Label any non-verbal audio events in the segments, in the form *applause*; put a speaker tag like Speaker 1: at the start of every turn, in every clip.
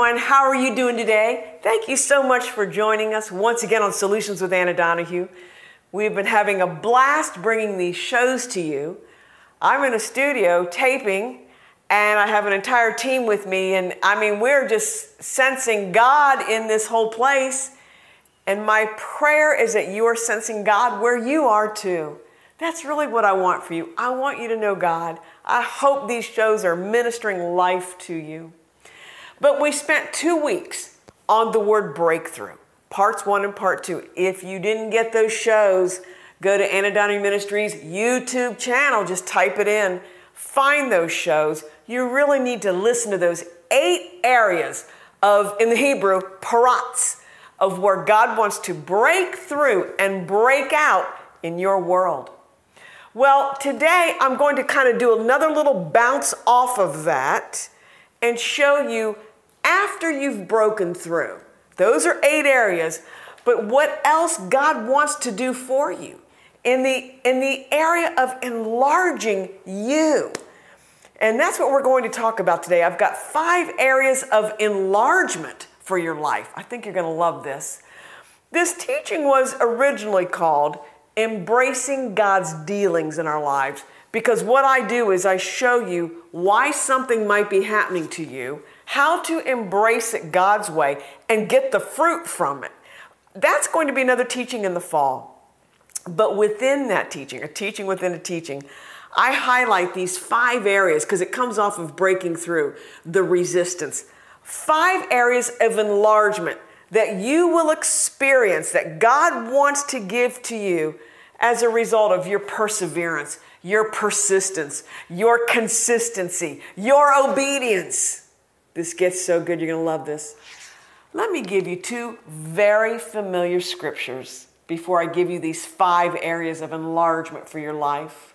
Speaker 1: Everyone, how are you doing today? Thank you so much for joining us once again on Solutions with Anna Donahue. We've been having a blast bringing these shows to you. I'm in a studio taping, and I have an entire team with me, and I mean, we're just sensing God in this whole place. And my prayer is that you are sensing God where you are too. That's really what I want for you. I want you to know God. I hope these shows are ministering life to you. But we spent two weeks on the word breakthrough, parts one and part two. If you didn't get those shows, go to Donahue Ministries YouTube channel, just type it in, find those shows. You really need to listen to those eight areas of, in the Hebrew, parats, of where God wants to break through and break out in your world. Well, today I'm going to kind of do another little bounce off of that and show you after you've broken through. Those are eight areas, but what else God wants to do for you in the in the area of enlarging you. And that's what we're going to talk about today. I've got 5 areas of enlargement for your life. I think you're going to love this. This teaching was originally called embracing God's dealings in our lives. Because what I do is I show you why something might be happening to you, how to embrace it God's way, and get the fruit from it. That's going to be another teaching in the fall. But within that teaching, a teaching within a teaching, I highlight these five areas because it comes off of breaking through the resistance. Five areas of enlargement that you will experience that God wants to give to you as a result of your perseverance, your persistence, your consistency, your obedience. This gets so good, you're going to love this. Let me give you two very familiar scriptures before I give you these five areas of enlargement for your life.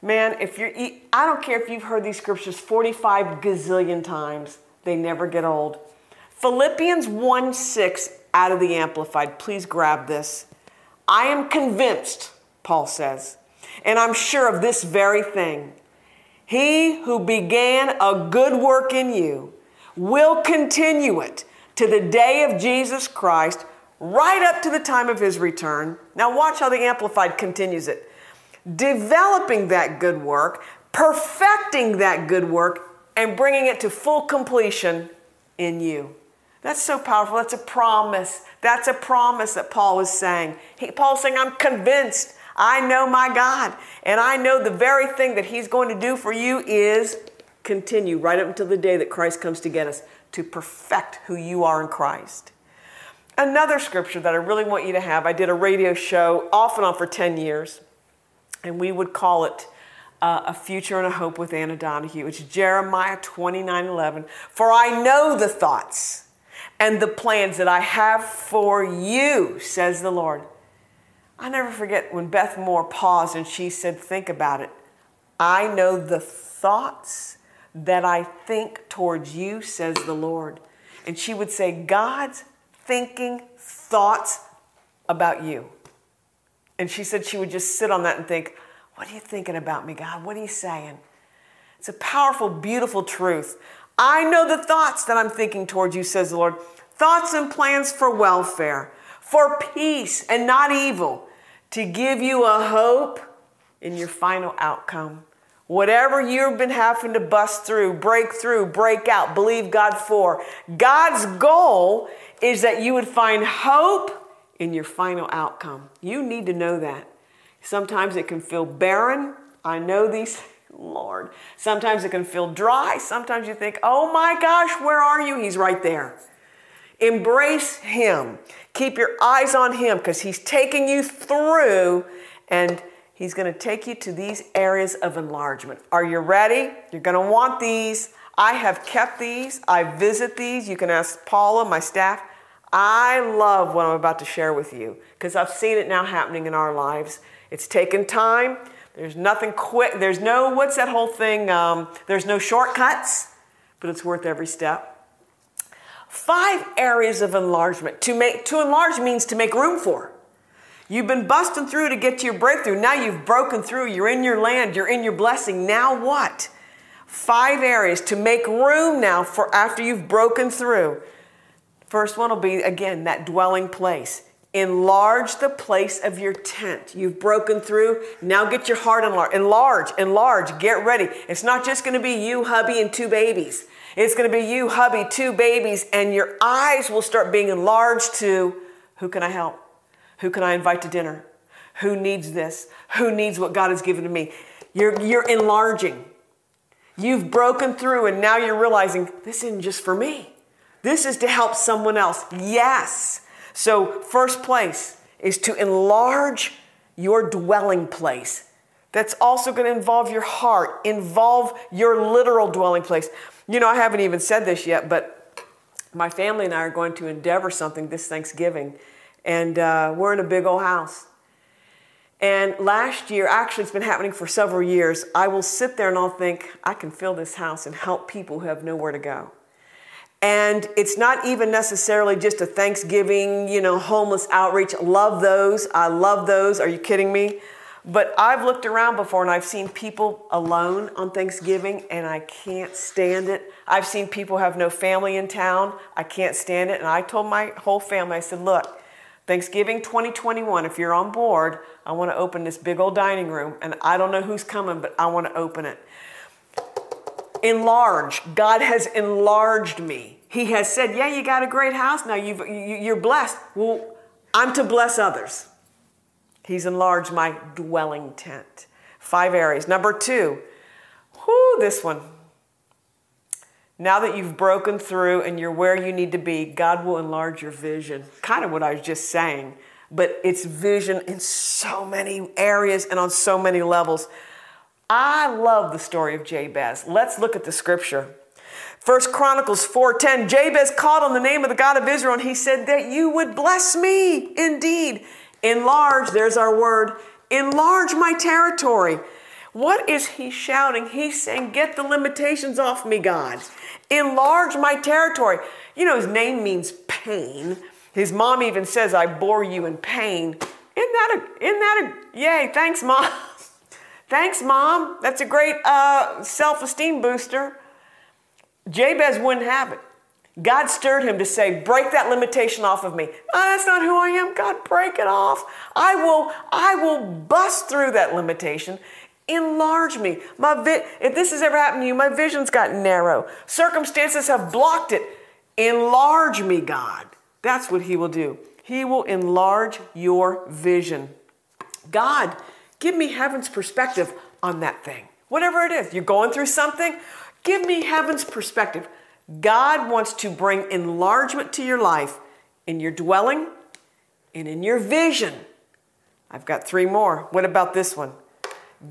Speaker 1: Man, if you're, I don't care if you've heard these scriptures 45 gazillion times, they never get old. Philippians 1 6 out of the Amplified. Please grab this. I am convinced, Paul says, and I'm sure of this very thing. He who began a good work in you will continue it to the day of Jesus Christ, right up to the time of his return. Now, watch how the Amplified continues it. Developing that good work, perfecting that good work, and bringing it to full completion in you. That's so powerful. That's a promise. That's a promise that Paul is saying. He, Paul's saying, I'm convinced. I know my God. And I know the very thing that He's going to do for you is continue right up until the day that Christ comes to get us to perfect who you are in Christ. Another scripture that I really want you to have, I did a radio show off and on for 10 years, and we would call it uh, A Future and a Hope with Anna Donahue. It's Jeremiah 29 11. For I know the thoughts and the plans that I have for you, says the Lord. I never forget when Beth Moore paused and she said, Think about it. I know the thoughts that I think towards you, says the Lord. And she would say, God's thinking thoughts about you. And she said she would just sit on that and think, What are you thinking about me, God? What are you saying? It's a powerful, beautiful truth. I know the thoughts that I'm thinking towards you, says the Lord. Thoughts and plans for welfare, for peace and not evil, to give you a hope in your final outcome. Whatever you've been having to bust through, break through, break out, believe God for, God's goal is that you would find hope in your final outcome. You need to know that. Sometimes it can feel barren. I know these *laughs* Lord. Sometimes it can feel dry. Sometimes you think, oh my gosh, where are you? He's right there. Embrace Him. Keep your eyes on Him because He's taking you through and He's going to take you to these areas of enlargement. Are you ready? You're going to want these. I have kept these. I visit these. You can ask Paula, my staff. I love what I'm about to share with you because I've seen it now happening in our lives. It's taken time. There's nothing quick. There's no, what's that whole thing? Um, there's no shortcuts, but it's worth every step. Five areas of enlargement. To make to enlarge means to make room for. You've been busting through to get to your breakthrough. Now you've broken through. You're in your land. You're in your blessing. Now what? Five areas to make room now for after you've broken through. First one will be, again, that dwelling place. Enlarge the place of your tent. You've broken through. Now get your heart enlarged. Enlarge, enlarge, get ready. It's not just going to be you, hubby, and two babies. It's going to be you, hubby, two babies, and your eyes will start being enlarged to who can I help? Who can I invite to dinner? Who needs this? Who needs what God has given to me? You're, you're enlarging. You've broken through, and now you're realizing this isn't just for me. This is to help someone else. Yes. So, first place is to enlarge your dwelling place. That's also going to involve your heart, involve your literal dwelling place. You know, I haven't even said this yet, but my family and I are going to endeavor something this Thanksgiving, and uh, we're in a big old house. And last year, actually, it's been happening for several years. I will sit there and I'll think, I can fill this house and help people who have nowhere to go. And it's not even necessarily just a Thanksgiving, you know, homeless outreach. Love those. I love those. Are you kidding me? But I've looked around before and I've seen people alone on Thanksgiving and I can't stand it. I've seen people have no family in town. I can't stand it. And I told my whole family, I said, look, Thanksgiving 2021, if you're on board, I want to open this big old dining room. And I don't know who's coming, but I want to open it enlarge. God has enlarged me. He has said, Yeah, you got a great house. Now you've, you, are blessed. Well, I'm to bless others. He's enlarged my dwelling tent. Five areas. Number two, whoo, this one. Now that you've broken through and you're where you need to be, God will enlarge your vision. Kind of what I was just saying, but it's vision in so many areas and on so many levels. I love the story of Jabez. Let's look at the scripture. First Chronicles 4:10 Jabez called on the name of the God of Israel and he said that you would bless me indeed enlarge there's our word enlarge my territory. What is he shouting? He's saying get the limitations off me God. Enlarge my territory. You know his name means pain. His mom even says I bore you in pain. Isn't that a isn't that a yay thanks mom. *laughs* Thanks, Mom. That's a great uh, self esteem booster. Jabez wouldn't have it. God stirred him to say, Break that limitation off of me. That's not who I am. God, break it off. I will, I will bust through that limitation. Enlarge me. My vi- if this has ever happened to you, my vision's gotten narrow. Circumstances have blocked it. Enlarge me, God. That's what He will do. He will enlarge your vision. God Give me heaven's perspective on that thing. Whatever it is, you're going through something, give me heaven's perspective. God wants to bring enlargement to your life in your dwelling and in your vision. I've got three more. What about this one?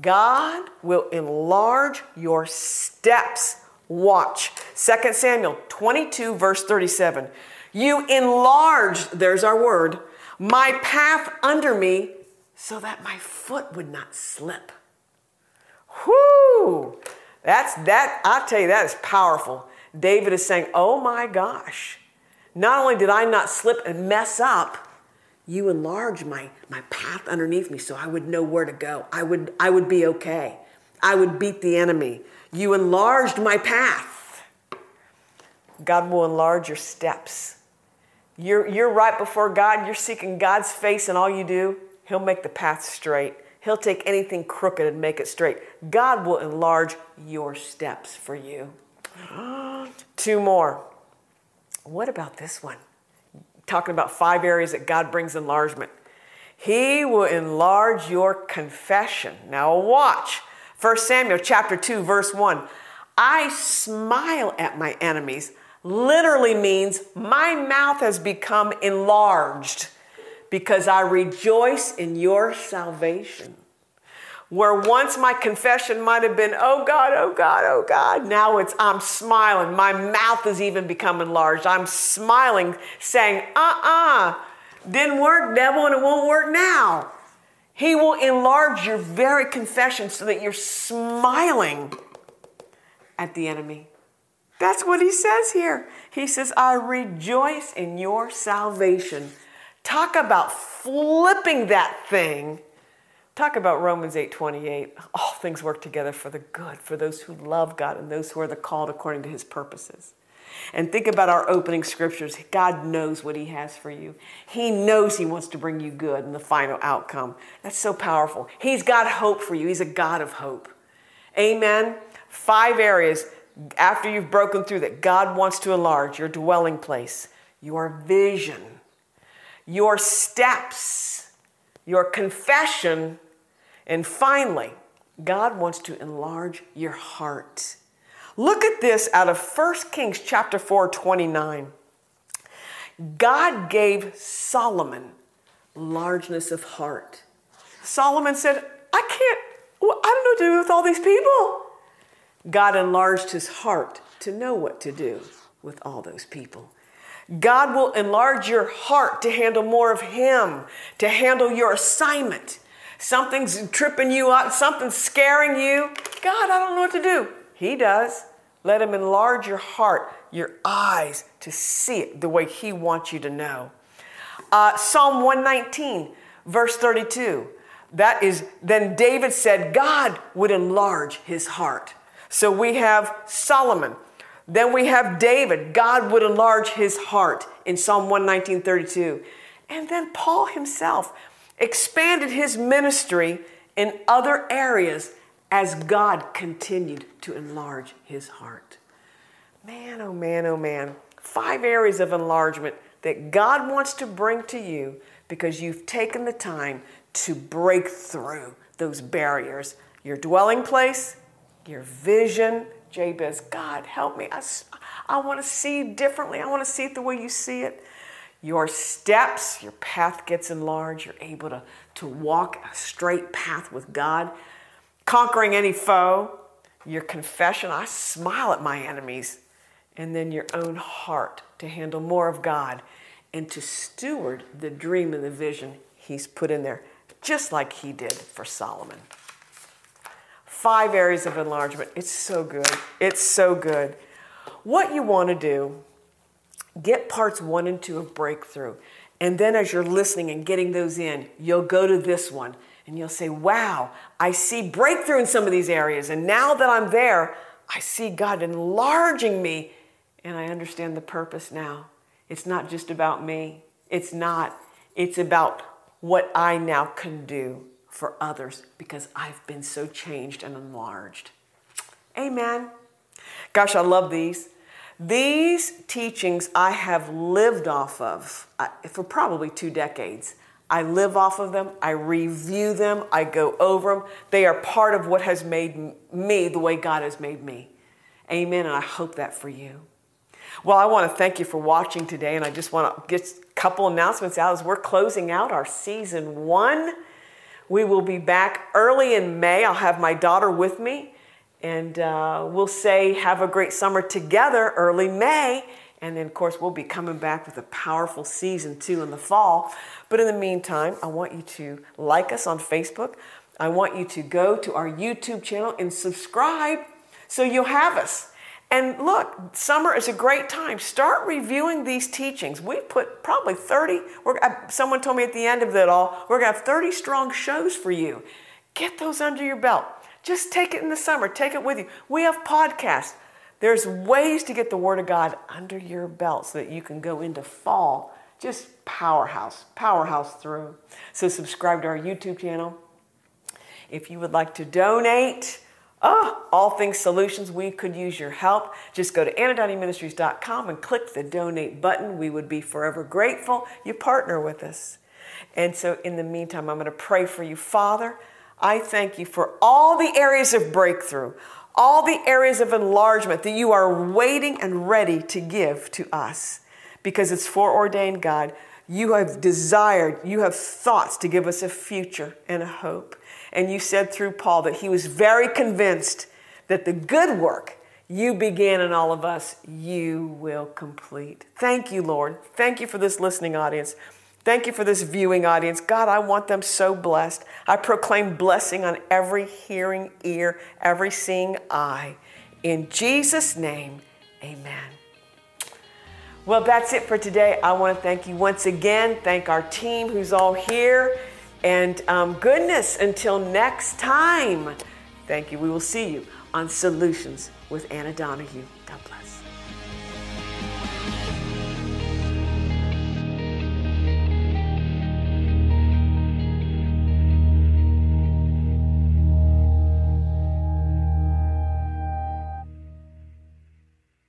Speaker 1: God will enlarge your steps. Watch. 2 Samuel 22, verse 37. You enlarged, there's our word, my path under me so that my foot would not slip. Whoo! That's that, i tell you, that is powerful. David is saying, Oh my gosh, not only did I not slip and mess up, you enlarged my, my path underneath me so I would know where to go. I would, I would be okay. I would beat the enemy. You enlarged my path. God will enlarge your steps. You're, you're right before God, you're seeking God's face, and all you do He'll make the path straight. He'll take anything crooked and make it straight. God will enlarge your steps for you. Two more. What about this one? Talking about five areas that God brings enlargement. He will enlarge your confession. Now watch. 1 Samuel chapter 2 verse 1. I smile at my enemies literally means my mouth has become enlarged because I rejoice in your salvation. Where once my confession might have been, oh God, oh God, oh God, now it's I'm smiling. My mouth has even become enlarged. I'm smiling, saying, uh uh-uh, uh, didn't work, devil, and it won't work now. He will enlarge your very confession so that you're smiling at the enemy. That's what he says here. He says, I rejoice in your salvation Talk about flipping that thing. Talk about Romans 8:28. all things work together for the good, for those who love God and those who are the called according to his purposes. And think about our opening scriptures. God knows what He has for you. He knows He wants to bring you good in the final outcome. That's so powerful. He's got hope for you. He's a God of hope. Amen. Five areas after you've broken through that God wants to enlarge your dwelling place, your vision, your steps, your confession, and finally, God wants to enlarge your heart. Look at this out of 1 Kings chapter 4, 29. God gave Solomon largeness of heart. Solomon said, I can't, well, I don't know what to do with all these people. God enlarged his heart to know what to do with all those people. God will enlarge your heart to handle more of Him, to handle your assignment. Something's tripping you up, something's scaring you. God, I don't know what to do. He does. Let Him enlarge your heart, your eyes to see it the way He wants you to know. Uh, Psalm 119, verse 32. That is, then David said God would enlarge his heart. So we have Solomon. Then we have David. God would enlarge his heart in Psalm 119, 32. And then Paul himself expanded his ministry in other areas as God continued to enlarge his heart. Man, oh man, oh man. Five areas of enlargement that God wants to bring to you because you've taken the time to break through those barriers. Your dwelling place, your vision. Jabez, God, help me. I, I want to see differently. I want to see it the way you see it. Your steps, your path gets enlarged. You're able to, to walk a straight path with God conquering any foe, your confession, I smile at my enemies, and then your own heart to handle more of God and to steward the dream and the vision He's put in there, just like He did for Solomon. Five areas of enlargement. It's so good. It's so good. What you want to do, get parts one and two of breakthrough. And then as you're listening and getting those in, you'll go to this one and you'll say, Wow, I see breakthrough in some of these areas. And now that I'm there, I see God enlarging me and I understand the purpose now. It's not just about me, it's not. It's about what I now can do for others because I've been so changed and enlarged. Amen. Gosh, I love these. These teachings I have lived off of for probably two decades. I live off of them. I review them. I go over them. They are part of what has made me the way God has made me. Amen. And I hope that for you. Well, I want to thank you for watching today. And I just want to get a couple announcements out as we're closing out our season one. We will be back early in May. I'll have my daughter with me. And uh, we'll say, have a great summer together early May. And then, of course, we'll be coming back with a powerful season two in the fall. But in the meantime, I want you to like us on Facebook. I want you to go to our YouTube channel and subscribe so you'll have us. And look, summer is a great time. Start reviewing these teachings. We put probably 30, uh, someone told me at the end of it all, we're going to have 30 strong shows for you. Get those under your belt. Just take it in the summer, take it with you. We have podcasts. There's ways to get the Word of God under your belt so that you can go into fall just powerhouse, powerhouse through. So subscribe to our YouTube channel. If you would like to donate, oh, all things solutions, we could use your help. Just go to anadoniministries.com and click the donate button. We would be forever grateful you partner with us. And so in the meantime, I'm going to pray for you. Father, I thank you for all the areas of breakthrough, all the areas of enlargement that you are waiting and ready to give to us because it's foreordained, God. You have desired, you have thoughts to give us a future and a hope. And you said through Paul that he was very convinced that the good work you began in all of us, you will complete. Thank you, Lord. Thank you for this listening audience. Thank you for this viewing audience. God, I want them so blessed. I proclaim blessing on every hearing ear, every seeing eye. In Jesus' name, amen. Well, that's it for today. I want to thank you once again. Thank our team who's all here. And um, goodness, until next time, Thank you. We will see you on Solutions with Anna Donahue. God bless.